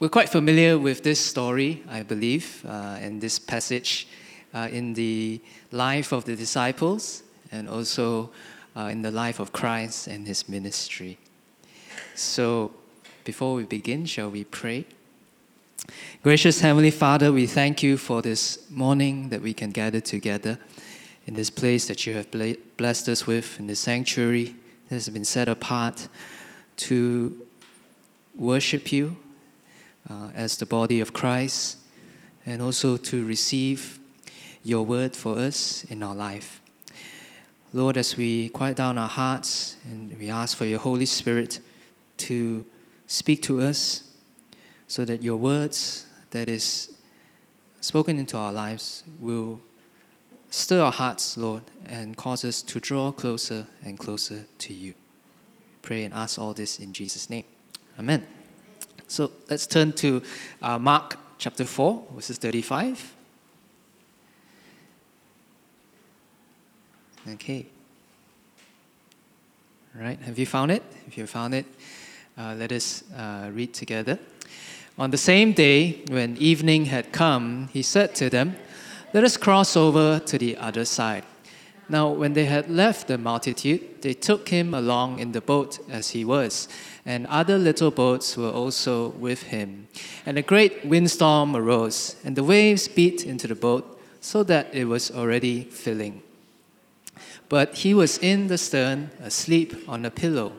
we're quite familiar with this story, I believe, uh, and this passage uh, in the life of the disciples and also uh, in the life of Christ and his ministry. So, before we begin, shall we pray? Gracious Heavenly Father, we thank you for this morning that we can gather together in this place that you have blessed us with, in this sanctuary that has been set apart to worship you uh, as the body of Christ and also to receive your word for us in our life. Lord, as we quiet down our hearts and we ask for your Holy Spirit to speak to us so that your words that is spoken into our lives will stir our hearts, Lord, and cause us to draw closer and closer to you. Pray and ask all this in Jesus' name. Amen. So let's turn to uh, Mark chapter 4, verses 35. Okay. All right, have you found it? If you found it, uh, let us uh, read together. On the same day, when evening had come, he said to them, Let us cross over to the other side. Now, when they had left the multitude, they took him along in the boat as he was, and other little boats were also with him. And a great windstorm arose, and the waves beat into the boat, so that it was already filling. But he was in the stern, asleep on a pillow.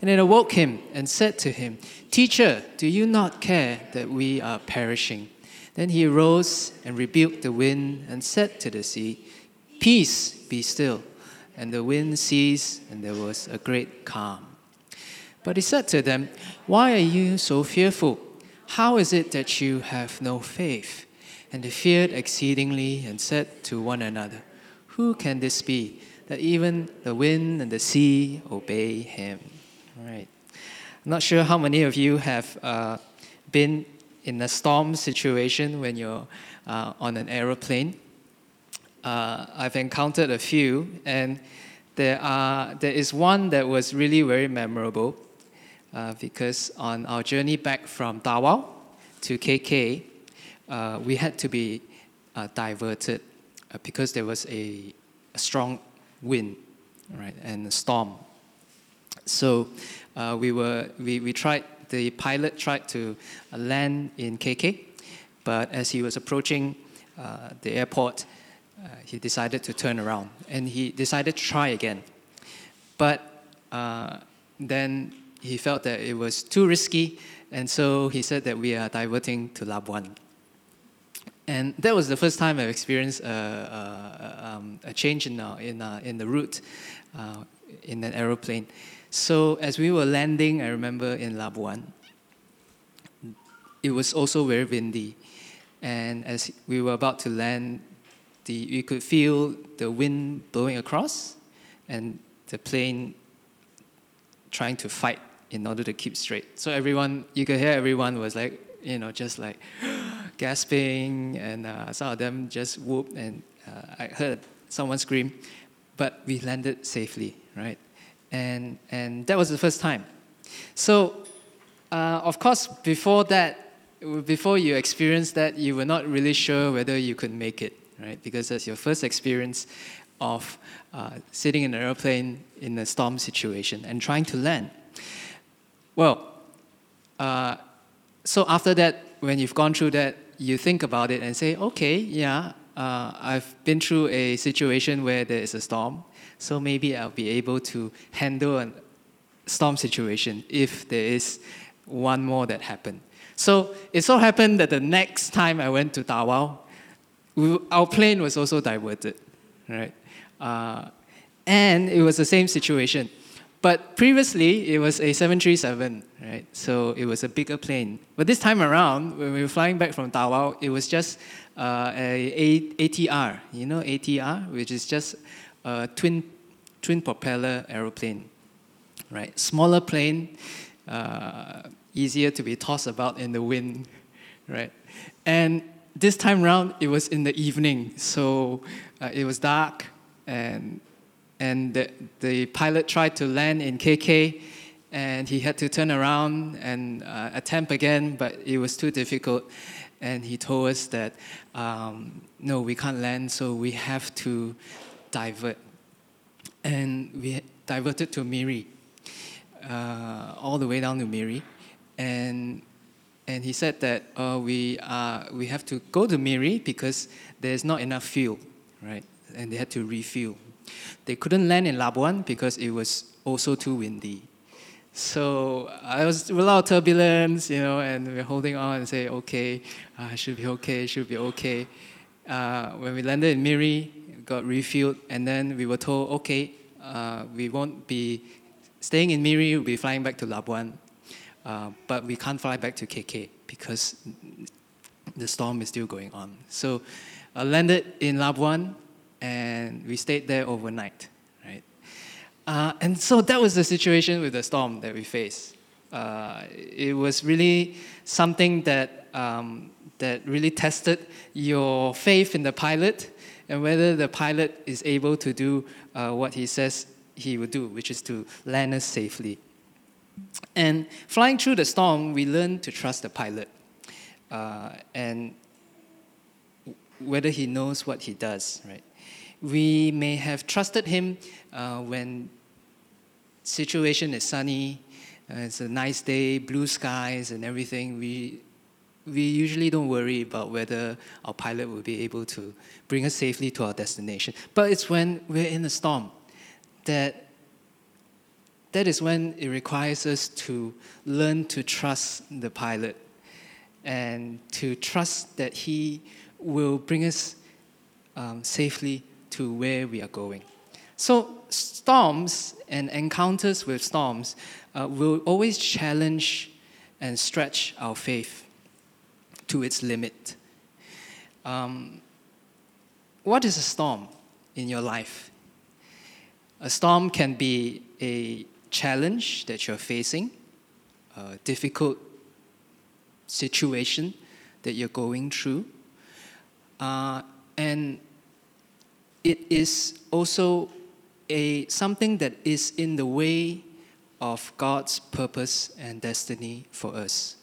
And it awoke him and said to him, Teacher, do you not care that we are perishing? Then he arose and rebuked the wind and said to the sea, Peace, be still. And the wind ceased, and there was a great calm. But he said to them, Why are you so fearful? How is it that you have no faith? And they feared exceedingly and said to one another, Who can this be? that even the wind and the sea obey him. All right. I'm not sure how many of you have uh, been in a storm situation when you're uh, on an aeroplane. Uh, I've encountered a few, and there, are, there is one that was really very memorable uh, because on our journey back from Davao to KK, uh, we had to be uh, diverted because there was a, a strong wind, right, and a storm. So uh, we were we, we tried the pilot tried to land in KK, but as he was approaching uh, the airport, uh, he decided to turn around and he decided to try again. But uh, then he felt that it was too risky, and so he said that we are diverting to Labuan. And that was the first time I experienced a, a, um, a change in, uh, in, uh, in the route uh, in an aeroplane. So as we were landing, I remember in Labuan, it was also very windy. And as we were about to land, the, you could feel the wind blowing across and the plane trying to fight in order to keep straight. So everyone, you could hear everyone was like, you know, just like gasping, and uh, some of them just whooped, and uh, I heard someone scream, but we landed safely, right? And, and that was the first time. So, uh, of course, before that, before you experienced that, you were not really sure whether you could make it, right? Because that's your first experience of uh, sitting in an airplane in a storm situation and trying to land. Well, uh, so after that, when you've gone through that, you think about it and say, okay, yeah, uh, I've been through a situation where there is a storm, so maybe I'll be able to handle a storm situation if there is one more that happened. So it so happened that the next time I went to Davao, our plane was also diverted, right? Uh, and it was the same situation. But previously, it was a 737, right? So it was a bigger plane. But this time around, when we were flying back from Davao, it was just uh, a ATR, you know ATR, which is just a twin, twin propeller aeroplane, right? Smaller plane, uh, easier to be tossed about in the wind, right? And this time around, it was in the evening, so uh, it was dark and and the, the pilot tried to land in KK, and he had to turn around and uh, attempt again, but it was too difficult. And he told us that um, no, we can't land, so we have to divert. And we diverted to Miri, uh, all the way down to Miri, and and he said that uh, we are we have to go to Miri because there's not enough fuel, right? And they had to refuel. They couldn't land in Labuan because it was also too windy. So I was with a lot of turbulence, you know, and we're holding on and say, okay, uh, should be okay, should be okay. Uh, when we landed in Miri, got refueled, and then we were told, okay, uh, we won't be staying in Miri, we'll be flying back to Labuan, uh, but we can't fly back to KK because the storm is still going on. So I landed in Labuan, and we stayed there overnight. Uh, and so that was the situation with the storm that we faced. Uh, it was really something that, um, that really tested your faith in the pilot and whether the pilot is able to do uh, what he says he will do, which is to land us safely. And flying through the storm, we learned to trust the pilot uh, and whether he knows what he does, right? We may have trusted him uh, when situation is sunny, uh, it's a nice day, blue skies and everything. We we usually don't worry about whether our pilot will be able to bring us safely to our destination. But it's when we're in a storm that that is when it requires us to learn to trust the pilot and to trust that he will bring us um, safely to where we are going. So, storms and encounters with storms uh, will always challenge and stretch our faith to its limit. Um, what is a storm in your life? A storm can be a challenge that you're facing, a difficult situation that you're going through, uh, and it is also a something that is in the way of God's purpose and destiny for us.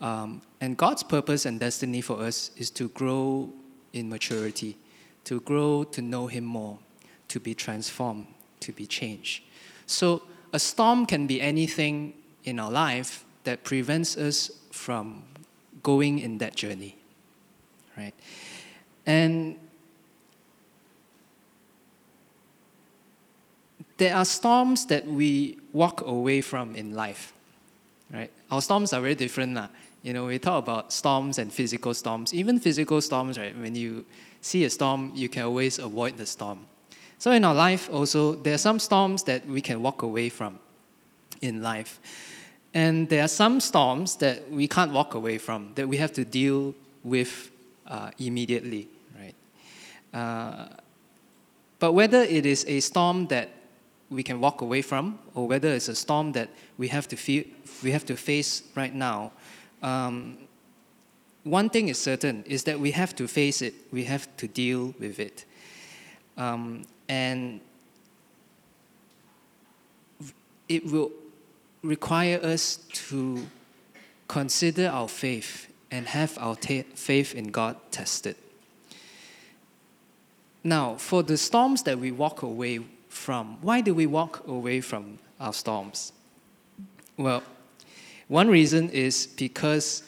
Um, and God's purpose and destiny for us is to grow in maturity, to grow to know Him more, to be transformed, to be changed. So, a storm can be anything in our life that prevents us from going in that journey, right? And there are storms that we walk away from in life, right? Our storms are very different. Lah. You know, we talk about storms and physical storms. Even physical storms, right? When you see a storm, you can always avoid the storm. So in our life also, there are some storms that we can walk away from in life. And there are some storms that we can't walk away from, that we have to deal with uh, immediately, right? Uh, but whether it is a storm that we can walk away from, or whether it's a storm that we have to, feel, we have to face right now, um, one thing is certain is that we have to face it, we have to deal with it. Um, and it will require us to consider our faith and have our ta- faith in God tested. Now, for the storms that we walk away from? Why do we walk away from our storms? Well, one reason is because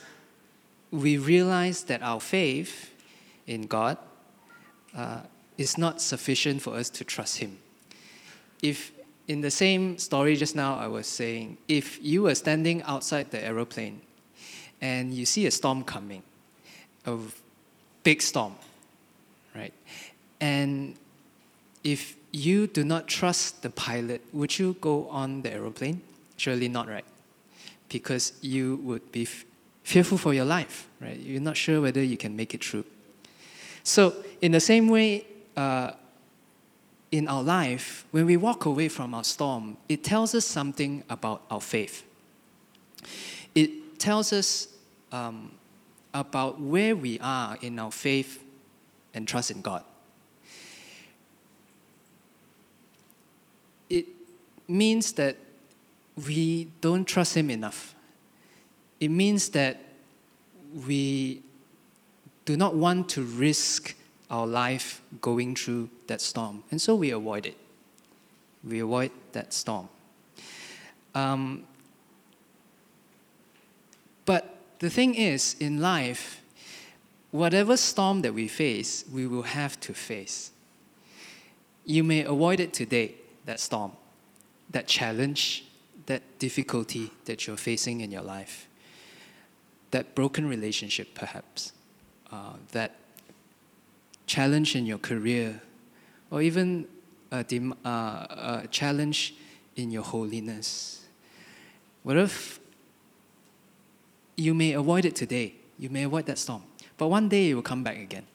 we realize that our faith in God uh, is not sufficient for us to trust Him. If in the same story just now, I was saying, if you were standing outside the aeroplane and you see a storm coming, a big storm, right? And if you do not trust the pilot, would you go on the aeroplane? Surely not, right? Because you would be f- fearful for your life, right? You're not sure whether you can make it through. So, in the same way, uh, in our life, when we walk away from our storm, it tells us something about our faith. It tells us um, about where we are in our faith and trust in God. it means that we don't trust Him enough. It means that we do not want to risk our life going through that storm. And so we avoid it. We avoid that storm. Um, but the thing is, in life, whatever storm that we face, we will have to face. You may avoid it today, that storm, that challenge, that difficulty that you're facing in your life, that broken relationship, perhaps, uh, that challenge in your career, or even a, dem- uh, a challenge in your holiness. What if you may avoid it today? You may avoid that storm. But one day it will come back again.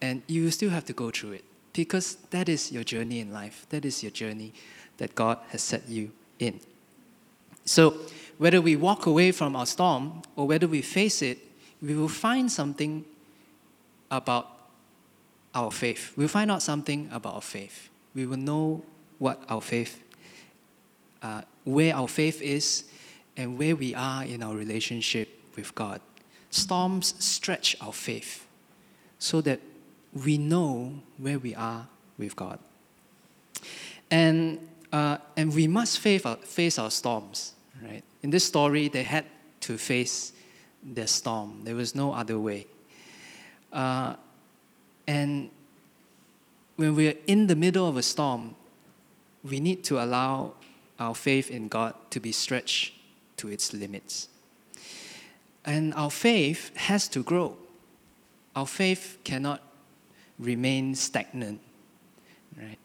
And you still have to go through it because that is your journey in life. That is your journey that God has set you in. So, whether we walk away from our storm or whether we face it, we will find something about our faith. We'll find out something about our faith. We will know what our faith, uh, where our faith is, and where we are in our relationship with God. Storms stretch our faith so that we know where we are with God. And, uh, and we must face our, face our storms, right? In this story, they had to face their storm. There was no other way. Uh, and when we're in the middle of a storm, we need to allow our faith in God to be stretched to its limits. And our faith has to grow. Our faith cannot remain stagnant, right?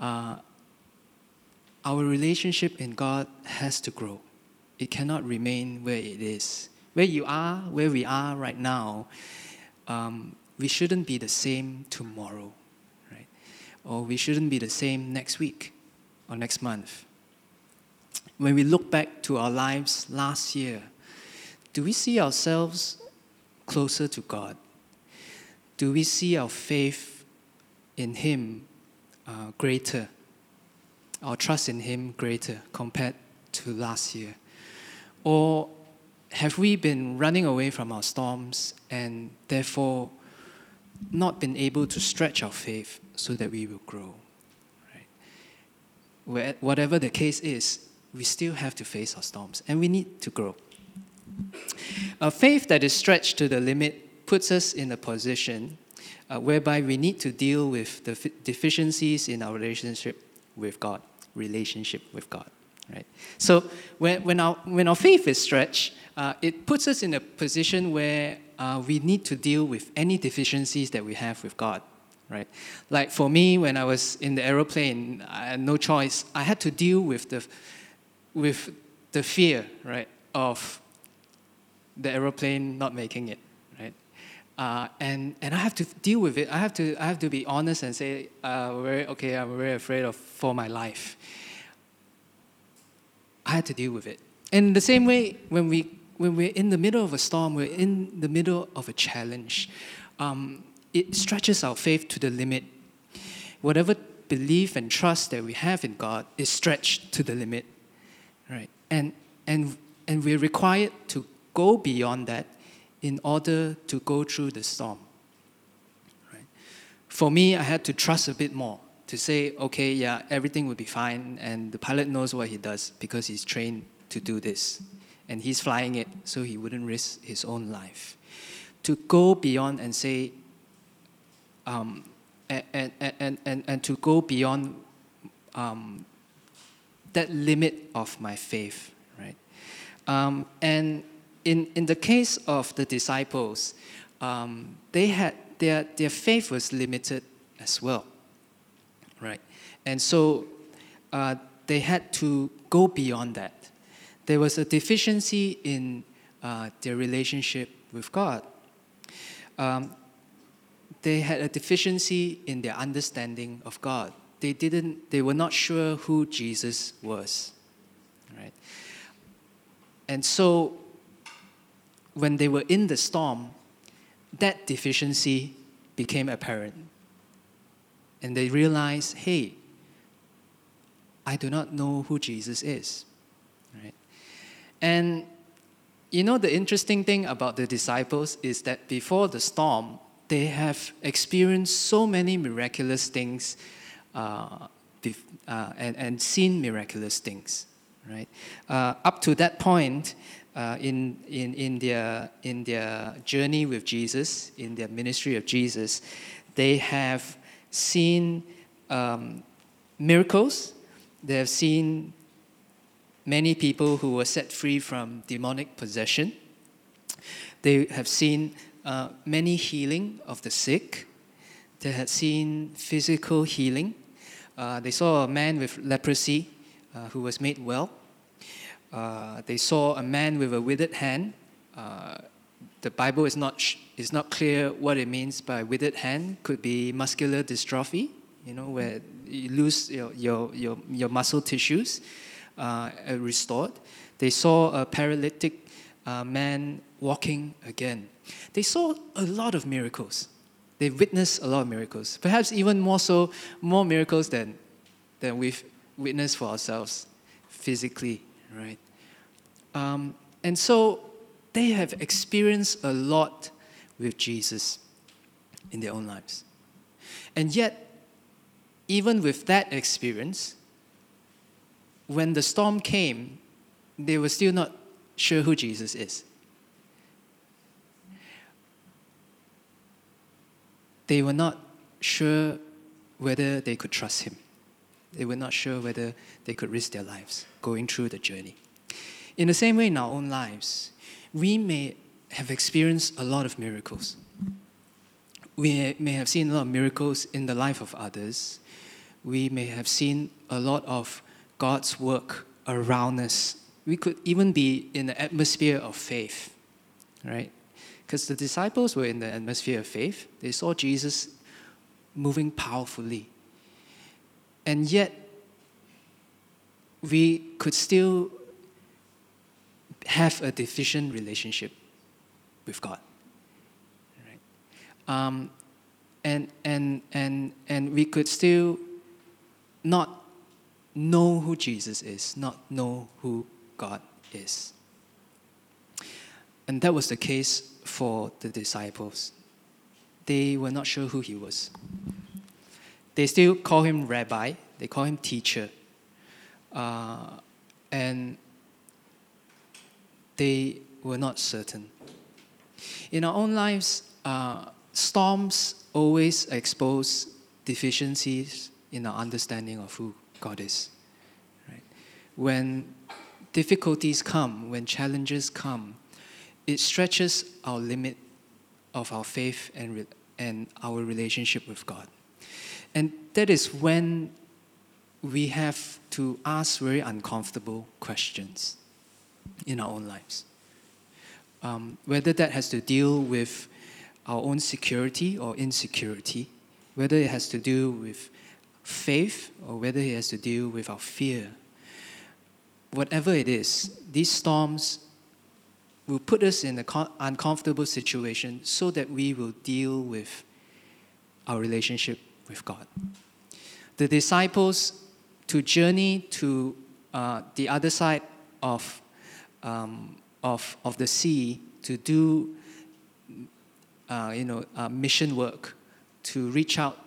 Uh, our relationship in God has to grow. It cannot remain where it is. Where you are, where we are right now, um, we shouldn't be the same tomorrow, right? Or we shouldn't be the same next week or next month. When we look back to our lives last year, do we see ourselves closer to God? Do we see our faith in Him uh, greater, our trust in Him greater compared to last year? Or have we been running away from our storms and therefore not been able to stretch our faith so that we will grow? Right? Whatever the case is, we still have to face our storms and we need to grow. A faith that is stretched to the limit puts us in a position uh, whereby we need to deal with the f- deficiencies in our relationship with God, relationship with God. Right? So when, when, our, when our faith is stretched, uh, it puts us in a position where uh, we need to deal with any deficiencies that we have with God. Right? Like for me, when I was in the aeroplane, I had no choice. I had to deal with the, with the fear, right, of the aeroplane not making it, right? Uh, and, and I have to deal with it. I have to, I have to be honest and say, uh, very, okay, I'm very afraid of for my life. I had to deal with it. And the same way, when, we, when we're in the middle of a storm, we're in the middle of a challenge, um, it stretches our faith to the limit. Whatever belief and trust that we have in God is stretched to the limit, right? And, and, and we're required to go beyond that in order to go through the storm. Right? For me, I had to trust a bit more to say, okay, yeah, everything will be fine, and the pilot knows what he does because he's trained to do this, and he's flying it so he wouldn't risk his own life. To go beyond and say, um, and, and, and, and, and to go beyond um, that limit of my faith, right? Um, and in, in the case of the disciples, um, they had their, their faith was limited as well? And so uh, they had to go beyond that. There was a deficiency in uh, their relationship with God. Um, they had a deficiency in their understanding of God. They didn't. They were not sure who Jesus was, right? And so when they were in the storm, that deficiency became apparent. And they realized hey, I do not know who Jesus is. right? And you know, the interesting thing about the disciples is that before the storm, they have experienced so many miraculous things uh, uh, and, and seen miraculous things, right? Uh, up to that point, uh, in, in, in, their, in their journey with Jesus, in their ministry of Jesus, they have seen um, miracles, they have seen many people who were set free from demonic possession. They have seen uh, many healing of the sick. They had seen physical healing. Uh, they saw a man with leprosy uh, who was made well. Uh, they saw a man with a withered hand. Uh, the Bible is not, sh- is not clear what it means by withered hand. Could be muscular dystrophy, you know, where you lose your, your, your, your muscle tissues uh, restored. They saw a paralytic uh, man walking again. They saw a lot of miracles. They witnessed a lot of miracles, perhaps even more so, more miracles than, than we've witnessed for ourselves physically, right? Um, and so they have experienced a lot with Jesus in their own lives. And yet, even with that experience, when the storm came, they were still not sure who Jesus is. They were not sure whether they could trust him. They were not sure whether they could risk their lives going through the journey. In the same way, in our own lives, we may have experienced a lot of miracles. We may have seen a lot of miracles in the life of others. We may have seen a lot of God's work around us. We could even be in the atmosphere of faith, right? Because the disciples were in the atmosphere of faith. They saw Jesus moving powerfully. And yet, we could still have a deficient relationship with God. Right? Um, and, and, and, and we could still not know who Jesus is, not know who God is. And that was the case for the disciples. They were not sure who he was. They still call him rabbi, they call him teacher. Uh, and they were not certain. In our own lives, uh, storms always expose deficiencies in our understanding of who God is. Right? When difficulties come, when challenges come, it stretches our limit of our faith and, and our relationship with God. And that is when we have to ask very uncomfortable questions in our own lives. Um, whether that has to deal with our own security or insecurity, whether it has to do with faith or whether it has to deal with our fear. Whatever it is, these storms will put us in an uncomfortable situation so that we will deal with our relationship with God. The disciples, to journey to uh, the other side of, um, of, of the sea to do uh, you know, uh, mission work, to reach out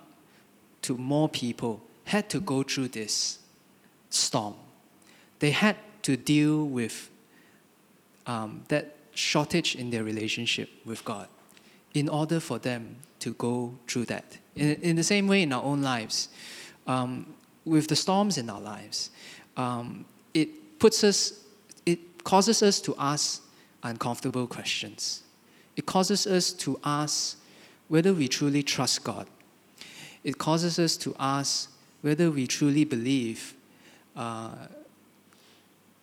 to more people had to go through this storm. They had to deal with um, that shortage in their relationship with God in order for them to go through that. In, in the same way, in our own lives, um, with the storms in our lives, um, it puts us, it causes us to ask uncomfortable questions. It causes us to ask whether we truly trust God it causes us to ask whether we truly believe uh,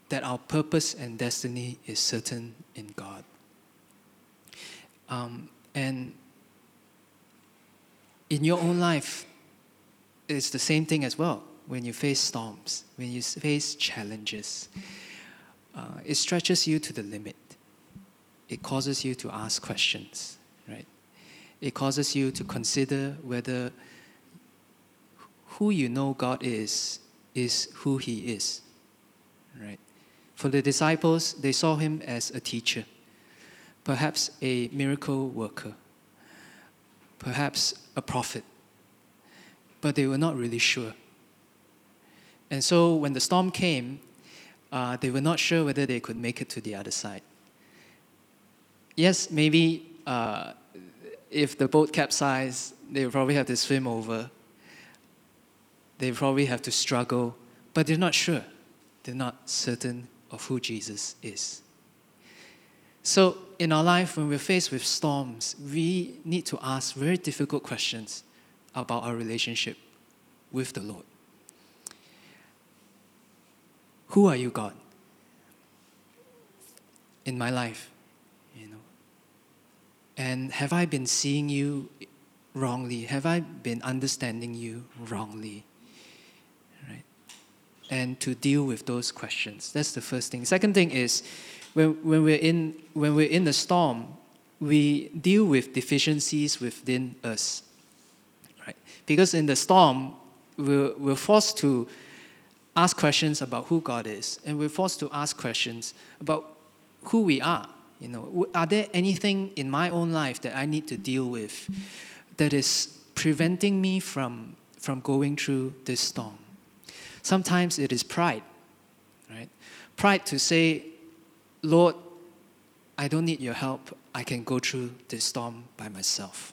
that our purpose and destiny is certain in God. Um, and in your own life, it's the same thing as well. When you face storms, when you face challenges, uh, it stretches you to the limit. It causes you to ask questions, right? It causes you to consider whether who you know God is, is who He is. Right? For the disciples, they saw him as a teacher, perhaps a miracle worker, perhaps a prophet, but they were not really sure. And so when the storm came, uh, they were not sure whether they could make it to the other side. Yes, maybe uh, if the boat capsized, they would probably have to swim over. They probably have to struggle, but they're not sure. They're not certain of who Jesus is. So, in our life, when we're faced with storms, we need to ask very difficult questions about our relationship with the Lord. Who are you, God? In my life, you know. And have I been seeing you wrongly? Have I been understanding you wrongly? And to deal with those questions. That's the first thing. Second thing is when, when we're in when we're in the storm, we deal with deficiencies within us. Right? Because in the storm, we're, we're forced to ask questions about who God is, and we're forced to ask questions about who we are. You know, are there anything in my own life that I need to deal with that is preventing me from, from going through this storm? Sometimes it is pride, right? Pride to say, Lord, I don't need your help. I can go through this storm by myself.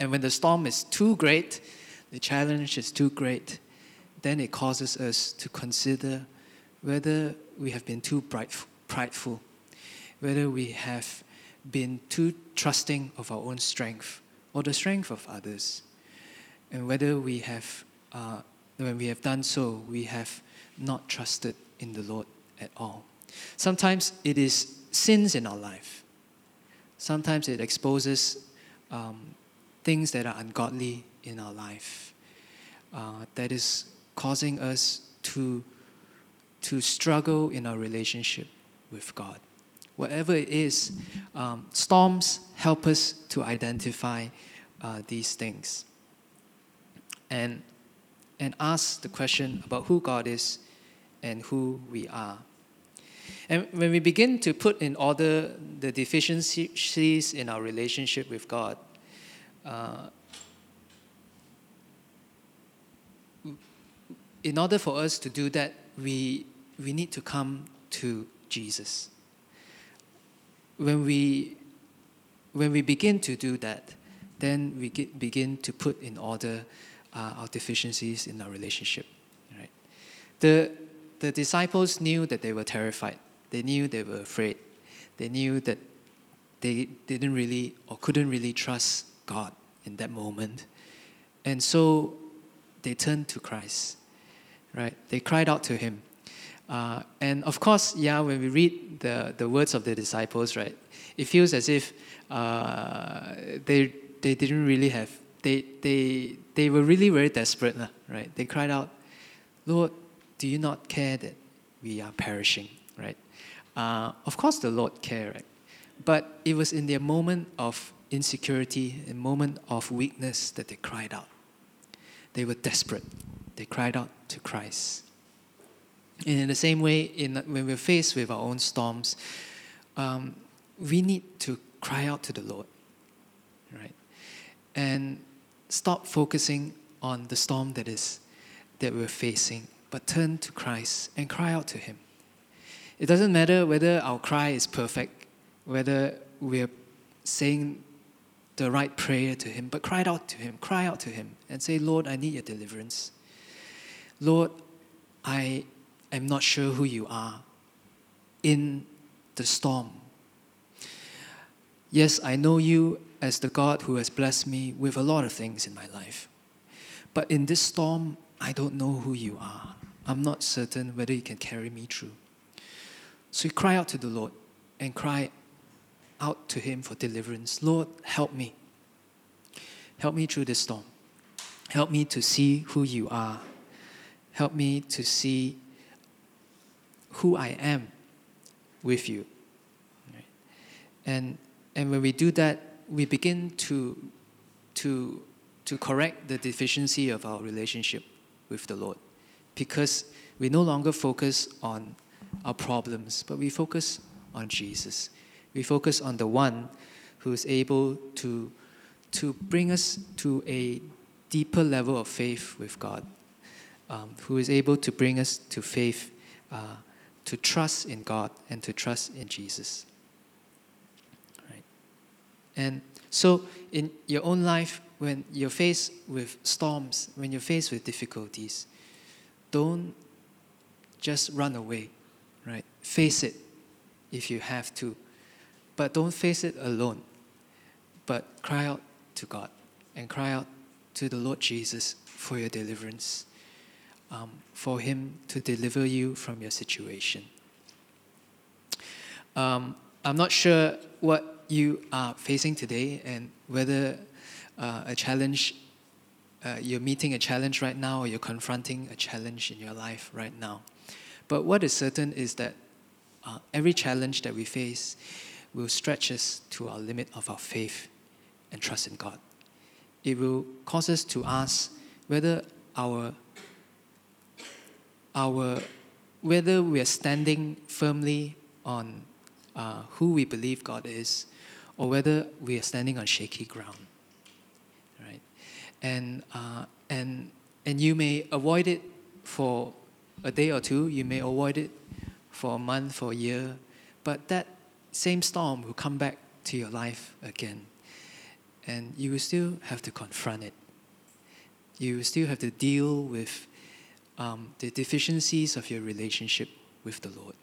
And when the storm is too great, the challenge is too great, then it causes us to consider whether we have been too prideful, whether we have been too trusting of our own strength or the strength of others, and whether we have, uh, when we have done so, we have not trusted in the Lord at all. Sometimes it is sins in our life. Sometimes it exposes um, things that are ungodly in our life uh, that is causing us to, to struggle in our relationship with God. Whatever it is, um, storms help us to identify uh, these things and, and ask the question about who God is and who we are. And when we begin to put in order the deficiencies in our relationship with God, uh, in order for us to do that, we, we need to come to Jesus. When we, when we begin to do that, then we get, begin to put in order uh, our deficiencies in our relationship. Right? The, the disciples knew that they were terrified. They knew they were afraid. They knew that they didn't really or couldn't really trust God in that moment. And so they turned to Christ right? They cried out to him. Uh, and of course, yeah, when we read the, the words of the disciples, right, it feels as if uh, they, they didn't really have, they, they, they were really very desperate, right? They cried out, Lord, do you not care that we are perishing, right? Uh, of course, the Lord cared, right? But it was in their moment of insecurity, a moment of weakness that they cried out. They were desperate. They cried out to Christ. And in the same way, in, when we're faced with our own storms, um, we need to cry out to the Lord, right? And stop focusing on the storm that is that we're facing, but turn to Christ and cry out to Him. It doesn't matter whether our cry is perfect, whether we're saying the right prayer to Him, but cry out to Him, cry out to Him, and say, Lord, I need your deliverance. Lord, I am not sure who you are in the storm. Yes, I know you as the God who has blessed me with a lot of things in my life. But in this storm, I don't know who you are. I'm not certain whether you can carry me through. So you cry out to the Lord and cry out to Him for deliverance. Lord, help me. Help me through this storm. Help me to see who you are Help me to see who I am with you. And, and when we do that, we begin to, to, to correct the deficiency of our relationship with the Lord because we no longer focus on our problems, but we focus on Jesus. We focus on the one who is able to, to bring us to a deeper level of faith with God, um, who is able to bring us to faith, uh, to trust in God and to trust in Jesus. And so, in your own life, when you're faced with storms, when you're faced with difficulties, don't just run away, right? Face it if you have to. But don't face it alone. But cry out to God and cry out to the Lord Jesus for your deliverance, um, for Him to deliver you from your situation. Um, I'm not sure what you are facing today and whether uh, a challenge, uh, you're meeting a challenge right now or you're confronting a challenge in your life right now. But what is certain is that uh, every challenge that we face will stretch us to our limit of our faith and trust in God. It will cause us to ask whether our our whether we are standing firmly on uh, who we believe God is, or whether we are standing on shaky ground. Right, and uh, and and you may avoid it for a day or two. You may avoid it for a month, for a year, but that same storm will come back to your life again. And you will still have to confront it. You will still have to deal with um, the deficiencies of your relationship with the Lord.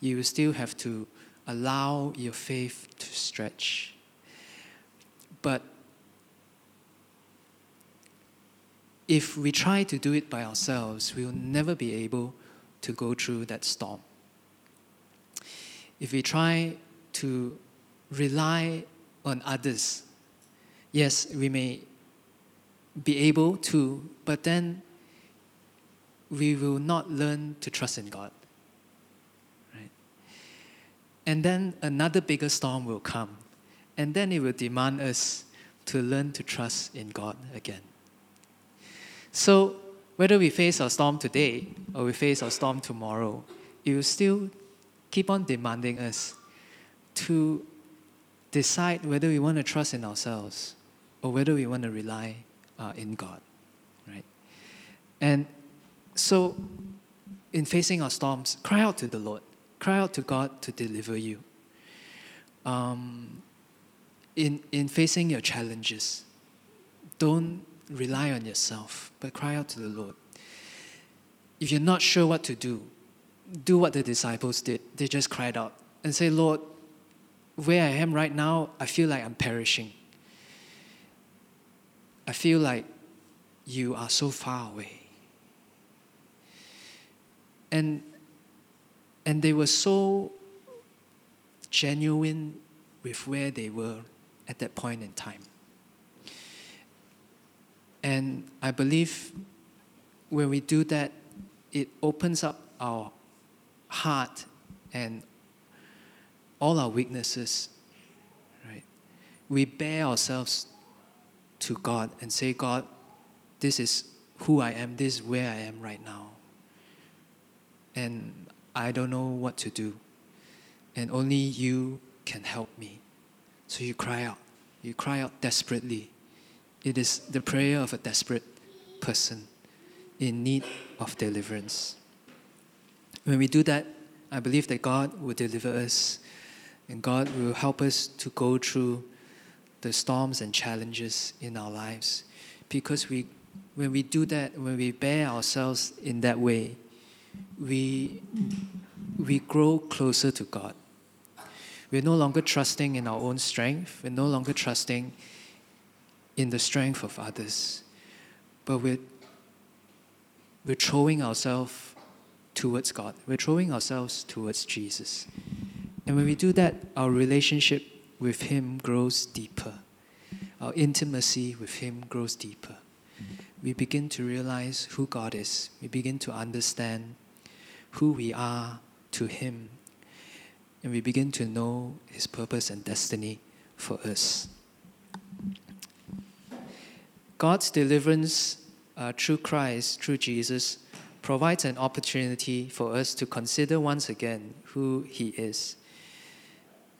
You will still have to allow your faith to stretch. But if we try to do it by ourselves, we'll never be able to go through that storm if we try to rely on others, yes, we may be able to, but then we will not learn to trust in God. And then another bigger storm will come, and then it will demand us to learn to trust in God again. So, whether we face our storm today or we face our storm tomorrow, it will still keep on demanding us to decide whether we want to trust in ourselves or whether we want to rely uh, in God, right? And so, in facing our storms, cry out to the Lord, cry out to God to deliver you. Um, in, in facing your challenges, don't rely on yourself, but cry out to the Lord. If you're not sure what to do, do what the disciples did. They just cried out and say, Lord, where I am right now, I feel like I'm perishing. I feel like you are so far away. And, and they were so genuine with where they were at that point in time. And I believe when we do that, it opens up our heart and all our weaknesses, right? We bare ourselves to God and say, God, this is who I am, this is where I am right now. And I don't know what to do. And only you can help me. So you cry out. You cry out desperately. It is the prayer of a desperate person in need of deliverance. When we do that, I believe that God will deliver us and God will help us to go through the storms and challenges in our lives. Because we, when we do that, when we bare ourselves in that way, we, we grow closer to God. We're no longer trusting in our own strength, we're no longer trusting in the strength of others, but we're, we're throwing ourselves towards God. We're throwing ourselves towards Jesus. And when we do that, our relationship with Him grows deeper. Our intimacy with Him grows deeper. We begin to realize who God is. We begin to understand who we are to Him. And we begin to know His purpose and destiny for us. God's deliverance uh, through Christ, through Jesus, provides an opportunity for us to consider once again who He is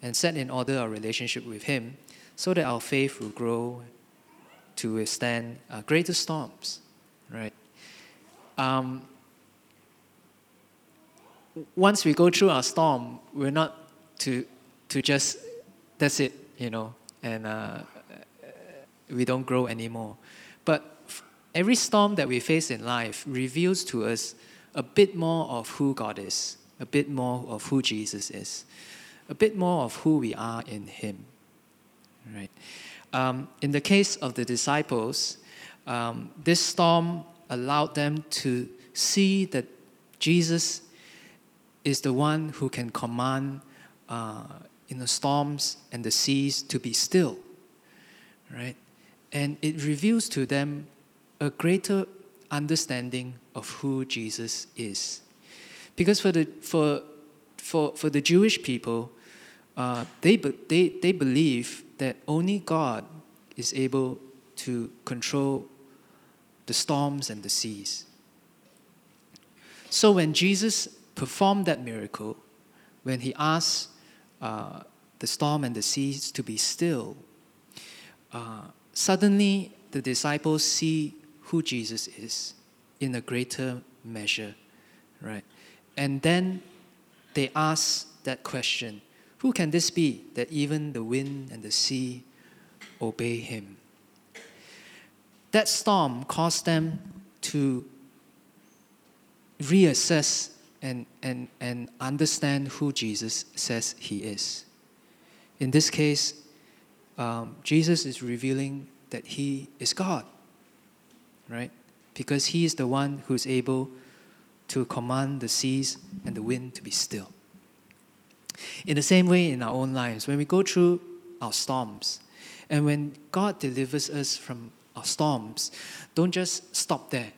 and set in order our relationship with Him so that our faith will grow to withstand uh, greater storms, right? Um, once we go through our storm, we're not to, to just, that's it, you know, and uh, we don't grow anymore. But every storm that we face in life reveals to us a bit more of who God is, a bit more of who Jesus is, a bit more of who we are in Him. Right? Um, in the case of the disciples, um, this storm allowed them to see that Jesus is the one who can command uh, in the storms and the seas to be still. Right? And it reveals to them a greater understanding of who Jesus is. Because for the, for, for, for the Jewish people, uh, they, they, they believe that only God is able to control the storms and the seas. So when Jesus performed that miracle, when he asked uh, the storm and the seas to be still, uh, suddenly the disciples see who Jesus is in a greater measure, right? And then they ask that question Who can this be that even the wind and the sea obey him? That storm caused them to reassess and, and, and understand who Jesus says he is. In this case, um, Jesus is revealing that he is God, right? Because he is the one who's able to command the seas and the wind to be still. In the same way, in our own lives, when we go through our storms, and when God delivers us from our storms, don't just stop there,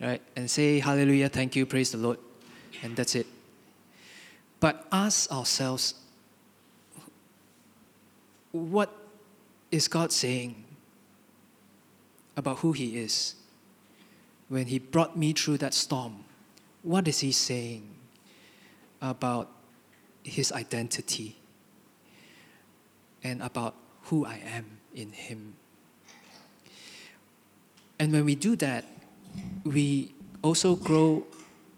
right? And say, Hallelujah, thank you, praise the Lord, and that's it. But ask ourselves, what is God saying about who He is? When He brought me through that storm, what is He saying about His identity and about who I am in Him? And when we do that, we also grow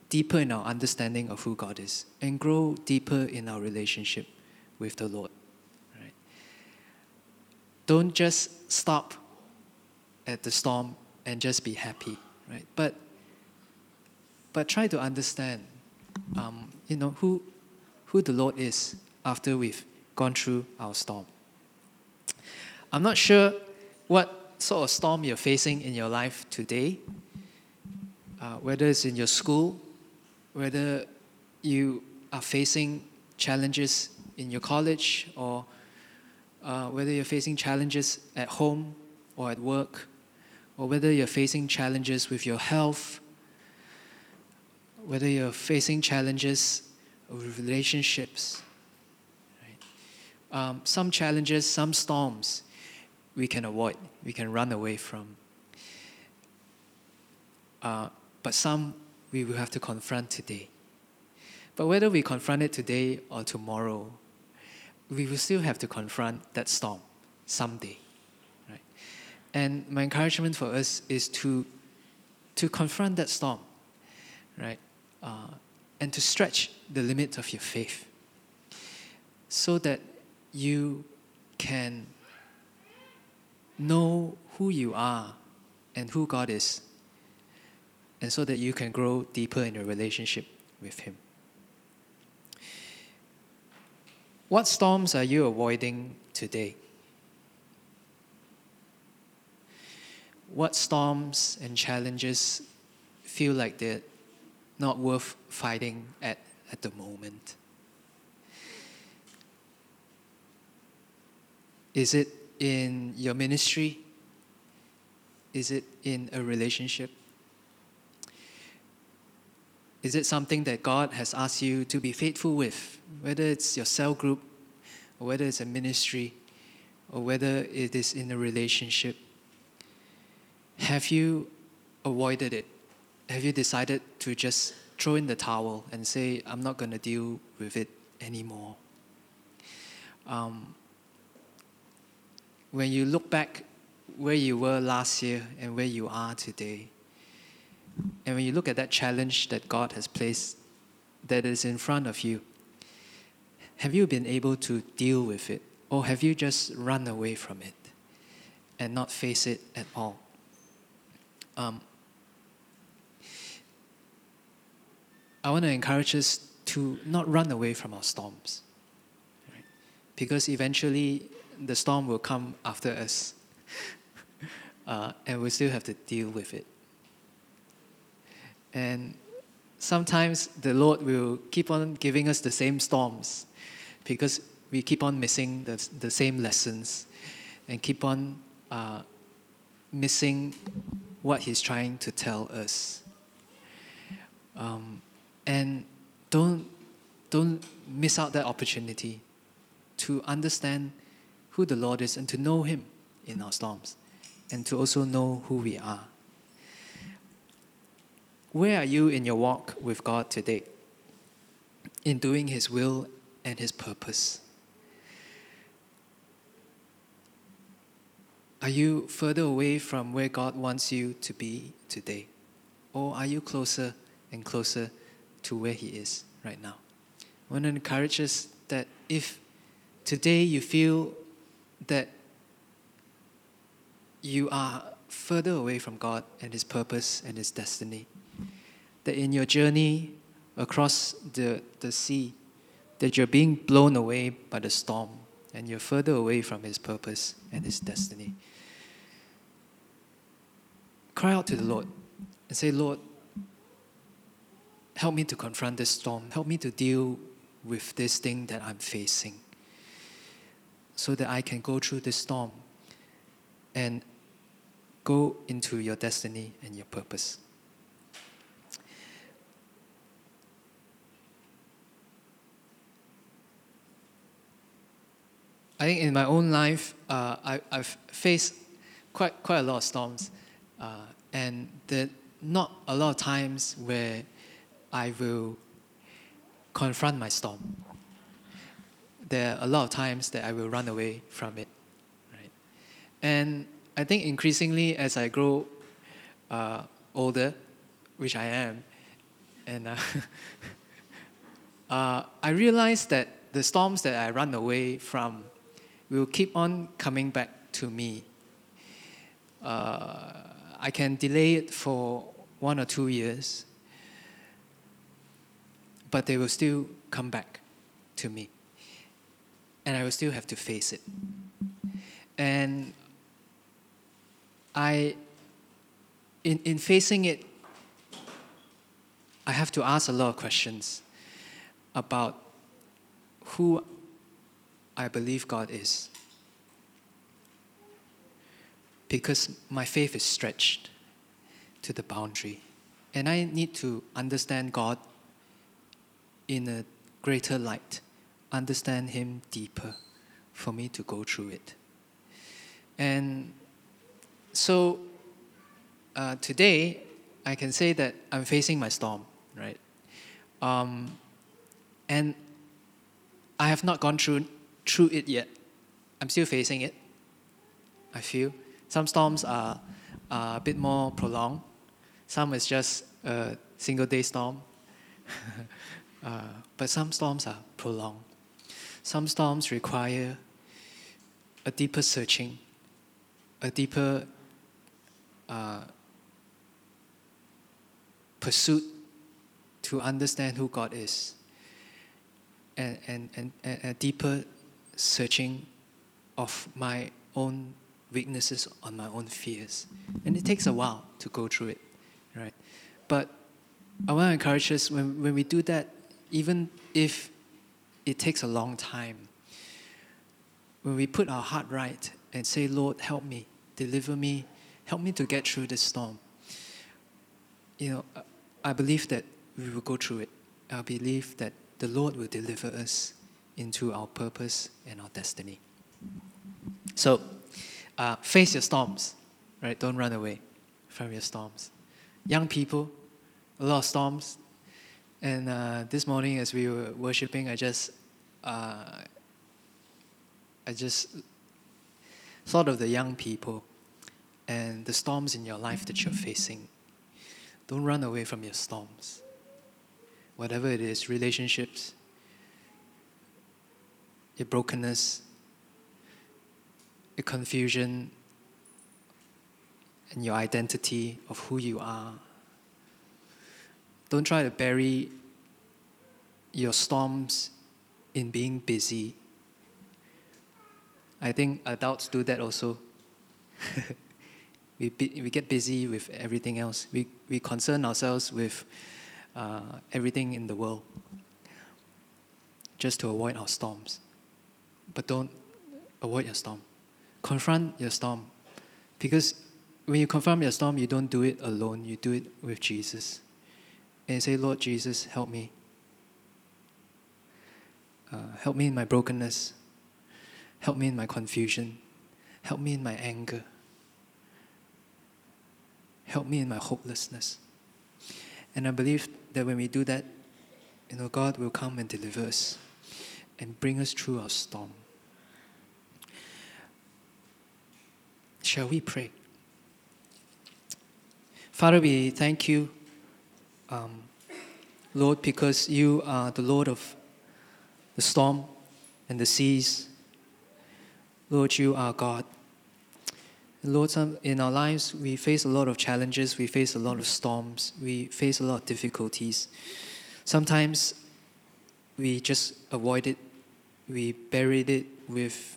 deeper in our understanding of who God is and grow deeper in our relationship with the Lord. Right? Don't just stop at the storm and just be happy, right? But but try to understand, um, you know, who who the Lord is after we've gone through our storm. I'm not sure what sort of storm you're facing in your life today, uh, whether it's in your school, whether you are facing challenges in your college or uh, whether you're facing challenges at home or at work, or whether you're facing challenges with your health, whether you're facing challenges relationships. Right? Um, some challenges, some storms we can avoid, we can run away from. Uh, but some we will have to confront today. But whether we confront it today or tomorrow, we will still have to confront that storm someday. Right? And my encouragement for us is to, to confront that storm, right? Uh, and to stretch the limits of your faith so that you can know who you are and who God is and so that you can grow deeper in your relationship with Him. What storms are you avoiding today? What storms and challenges feel like they're not worth fighting at at the moment? Is it in your ministry? Is it in a relationship? Is it something that God has asked you to be faithful with? Whether it's your cell group, or whether it's a ministry, or whether it is in a relationship. Have you avoided it have you decided to just throw in the towel and say, I'm not going to deal with it anymore? Um, when you look back where you were last year and where you are today, and when you look at that challenge that God has placed that is in front of you, have you been able to deal with it? Or have you just run away from it and not face it at all? Um, I want to encourage us to not run away from our storms. Right? Because eventually the storm will come after us. Uh, and we still have to deal with it. And sometimes the Lord will keep on giving us the same storms because we keep on missing the, the same lessons and keep on uh, missing what He's trying to tell us. Um, and don't, don't miss out that opportunity to understand who the Lord is and to know Him in our storms and to also know who we are. Where are you in your walk with God today? In doing His will and His purpose? Are you further away from where God wants you to be today? Or are you closer and closer to where He is right now? I want to encourage us that if today you feel that you are further away from God and His purpose and His destiny, that in your journey across the, the sea, that you're being blown away by the storm and you're further away from His purpose and His destiny. Cry out to the Lord and say, Lord, help me to confront this storm. Help me to deal with this thing that I'm facing so that I can go through this storm and go into your destiny and your purpose. I think in my own life, uh, I, have faced quite, quite a lot of storms. Uh, and there not a lot of times where I will confront my storm. There are a lot of times that I will run away from it. Right? And I think increasingly as I grow uh, older, which I am, and uh, uh, I realize that the storms that I run away from will keep on coming back to me. Uh, I can delay it for one or two years, but they will still come back to me. And I will still have to face it. And I, in, in facing it, I have to ask a lot of questions about who I believe God is. Because my faith is stretched to the boundary. And I need to understand God in a greater light, understand Him deeper for me to go through it. And so uh, today, I can say that I'm facing my storm, right? Um, and I have not gone through through it yet. I'm still facing it. I feel some storms are, are a bit more prolonged. Some is just a single day storm. uh, but some storms are prolonged. Some storms require a deeper searching, a deeper uh, pursuit to understand who God is, and, and, and, and a deeper searching of my own weaknesses, on my own fears. And it takes a while to go through it, right? But I want to encourage us when, when we do that, even if it takes a long time, when we put our heart right and say, Lord, help me, deliver me, help me to get through this storm, you know, I believe that we will go through it. I believe that the Lord will deliver us into our purpose and our destiny. So, uh, face your storms, right? Don't run away from your storms. Young people, a lot of storms. And uh, this morning, as we were worshiping, I just, uh, I just thought of the young people and the storms in your life that you're facing. Don't run away from your storms. Whatever it is, relationships, your brokenness, your confusion, and your identity of who you are. Don't try to bury your storms in being busy. I think adults do that also. we, we get busy with everything else. We, we concern ourselves with uh, everything in the world just to avoid our storms. But don't avoid your storm. Confront your storm. Because when you confront your storm, you don't do it alone, you do it with Jesus. And say, Lord Jesus, help me. Uh, help me in my brokenness. Help me in my confusion. Help me in my anger. Help me in my hopelessness. And I believe that when we do that, you know, God will come and deliver us and bring us through our storm. Shall we pray? Father, we thank you, um, Lord, because you are the Lord of the storm and the seas. Lord, you are God. Lord, in our lives, we face a lot of challenges, we face a lot of storms, we face a lot of difficulties. Sometimes we just avoid it, we buried it with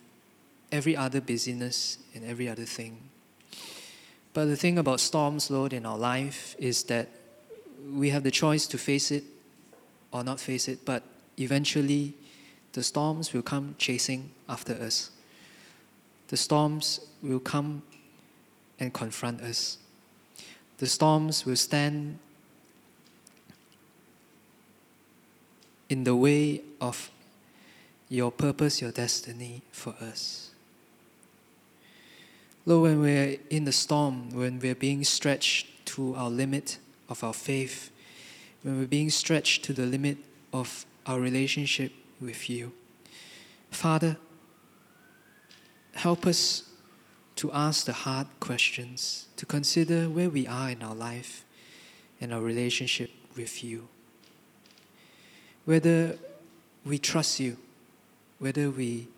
every other busyness and every other thing. But the thing about storms, Lord, in our life is that we have the choice to face it or not face it, but eventually the storms will come chasing after us. The storms will come and confront us. The storms will stand in the way of your purpose, your destiny for us. Lord, when we're in the storm, when we're being stretched to our limit of our faith, when we're being stretched to the limit of our relationship with you, Father, help us to ask the hard questions, to consider where we are in our life and our relationship with you. Whether we trust you, whether we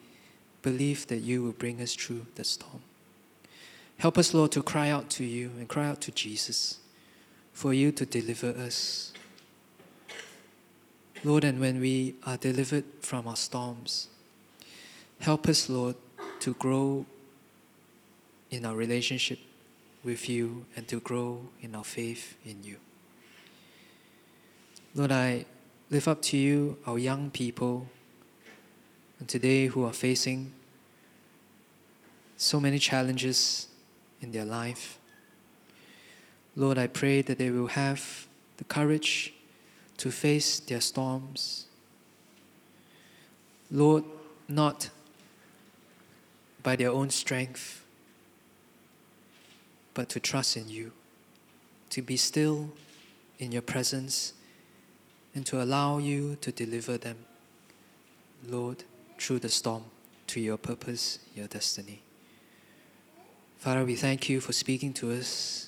believe that you will bring us through the storm. Help us, Lord, to cry out to you and cry out to Jesus for you to deliver us. Lord, and when we are delivered from our storms, help us, Lord, to grow in our relationship with you and to grow in our faith in you. Lord, I lift up to you our young people and today who are facing so many challenges in their life. Lord, I pray that they will have the courage to face their storms. Lord, not by their own strength, but to trust in you, to be still in your presence, and to allow you to deliver them, Lord, through the storm to your purpose, your destiny. Father, we thank you for speaking to us.